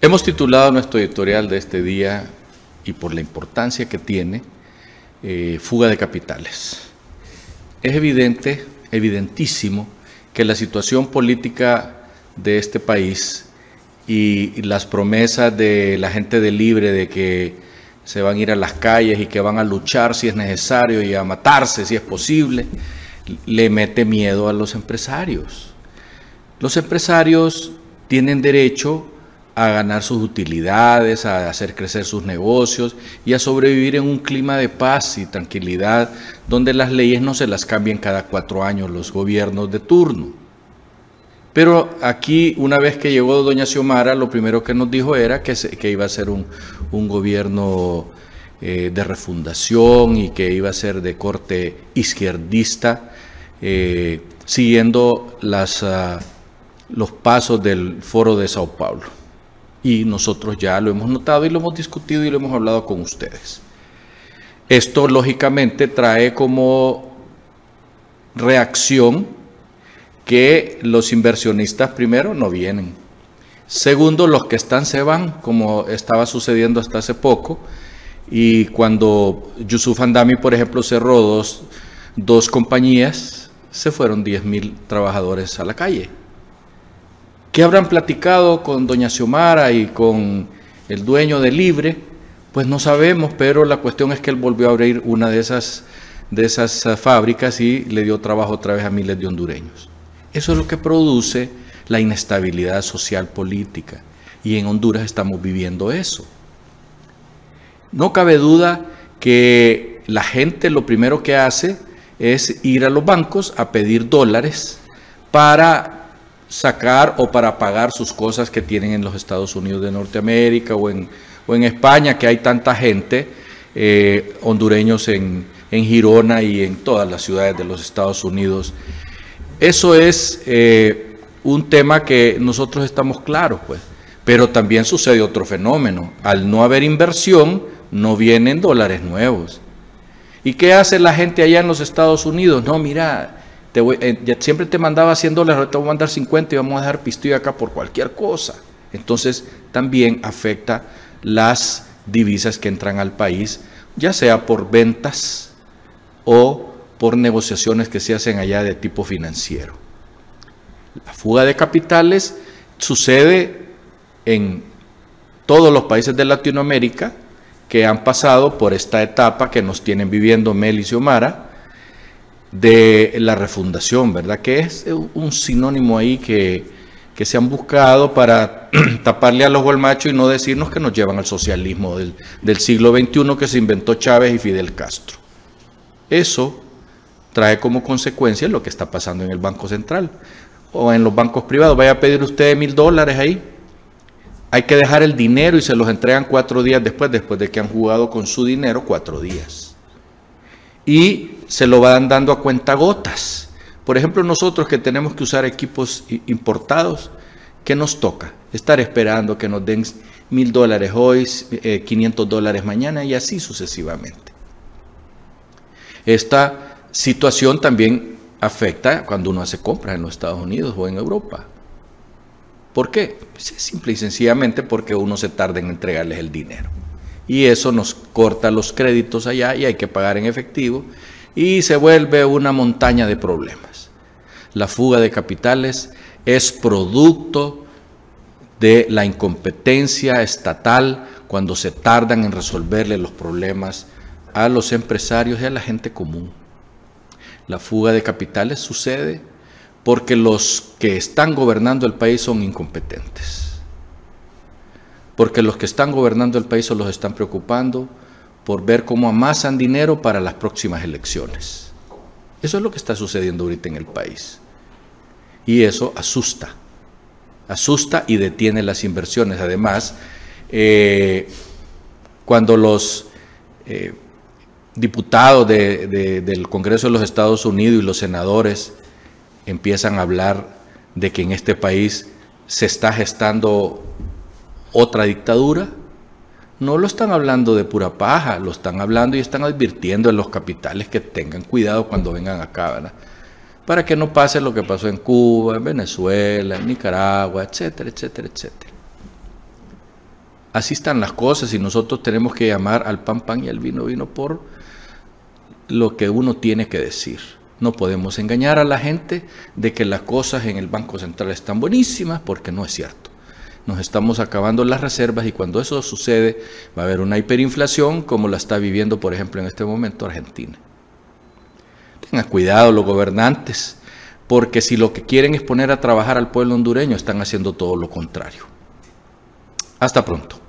Hemos titulado nuestro editorial de este día, y por la importancia que tiene, eh, Fuga de Capitales. Es evidente, evidentísimo, que la situación política de este país y las promesas de la gente de Libre de que se van a ir a las calles y que van a luchar si es necesario y a matarse si es posible, le mete miedo a los empresarios. Los empresarios tienen derecho a ganar sus utilidades, a hacer crecer sus negocios y a sobrevivir en un clima de paz y tranquilidad donde las leyes no se las cambian cada cuatro años los gobiernos de turno. Pero aquí, una vez que llegó doña Xiomara, lo primero que nos dijo era que, que iba a ser un, gobierno eh, de refundación y que iba a ser de corte izquierdista, eh, siguiendo las, ah, los pasos del foro de Sao Paulo y nosotros ya lo hemos notado y lo hemos discutido y lo hemos hablado con ustedes. Esto lógicamente trae como reacción que los inversionistas primero no vienen. Segundo, los que están se van, como estaba sucediendo hasta hace poco. Y cuando Yusuf Andami, por ejemplo, cerró dos, dos compañías, se fueron 10.000 trabajadores a la calle. ¿Qué habrán platicado con doña Xiomara y con el dueño de Libre? Pues no sabemos, pero la cuestión es que él volvió a abrir una de esas, de esas ah, fábricas y le dio trabajo otra vez a miles de hondureños. Eso es lo que produce la inestabilidad social política. Y en Honduras estamos viviendo eso. No cabe duda que la gente lo primero que hace es ir a los bancos a pedir dólares para sacar o para pagar sus cosas que tienen en los Estados Unidos de Norteamérica o en, o en España, que hay tanta gente, eh, hondureños en, en, Girona y en todas las ciudades de los Estados Unidos. Eso es eh, un tema que nosotros estamos claros, pues. Pero también sucede otro fenómeno. Al no haber inversión, no vienen dólares nuevos. ¿Y qué hace la gente allá en los Estados Unidos? No, mira, eh, siempre te mandaba 100 dólares, ahorita voy a mandar 50 y vamos a dejar pistillo acá por cualquier cosa. Entonces también afecta las divisas que entran al país, ya sea por ventas o por negociaciones que se hacen allá de tipo financiero. La fuga de capitales sucede en todos los países de Latinoamérica que han pasado por esta etapa que nos tienen viviendo Mel y Xiomara, de la refundación, ¿verdad? Que es un sinónimo ahí que, se han buscado para taparle a los golmachos y no decirnos que nos llevan al socialismo del, del siglo XXI que se inventó Chávez y Fidel Castro. Eso trae como consecuencia lo que está pasando en el Banco Central o en los bancos privados. Vaya a pedir usted mil dólares ahí. Hay que dejar el dinero y se los entregan cuatro días después, después de que han jugado con su dinero cuatro días. Y se lo van dando a cuentagotas. Por ejemplo, nosotros que tenemos que usar equipos importados, ¿qué nos toca? Estar esperando que nos den mil dólares hoy, 500 eh, dólares mañana y así sucesivamente. Esta situación también afecta cuando uno hace compras en los Estados Unidos o en Europa. ¿Por qué? Pues simple y sencillamente porque uno se tarda en entregarles el dinero. Y eso nos corta los créditos allá y hay que pagar en efectivo y se vuelve una montaña de problemas. La fuga de capitales es producto de la incompetencia estatal cuando se tardan en resolverle los problemas a los empresarios y a la gente común. La fuga de capitales sucede porque los que están gobernando el país son incompetentes. Porque los que están gobernando el país solo los están preocupando por ver cómo amasan dinero para las próximas elecciones. Eso es lo que está sucediendo ahorita en el país. Y eso asusta, asusta y detiene las inversiones. Además, eh, cuando los eh, diputados del Congreso de los Estados Unidos y los senadores empiezan a hablar de que en este país se está gestando otra dictadura, no lo están hablando de pura paja, lo están hablando y están advirtiendo a los capitales que tengan cuidado cuando vengan acá, ¿verdad? Para que no pase lo que pasó en Cuba, en Venezuela, en Nicaragua, etcétera, etcétera, etcétera. Así están las cosas y nosotros tenemos que llamar al pan pan y al vino vino por lo que uno tiene que decir. No podemos engañar a la gente de que las cosas en el Banco Central están buenísimas porque no es cierto. Nos estamos acabando las reservas y cuando eso sucede va a haber una hiperinflación como la está viviendo, por ejemplo, en este momento Argentina. Tengan cuidado los gobernantes, porque si lo que quieren es poner a trabajar al pueblo hondureño, están haciendo todo lo contrario. Hasta pronto.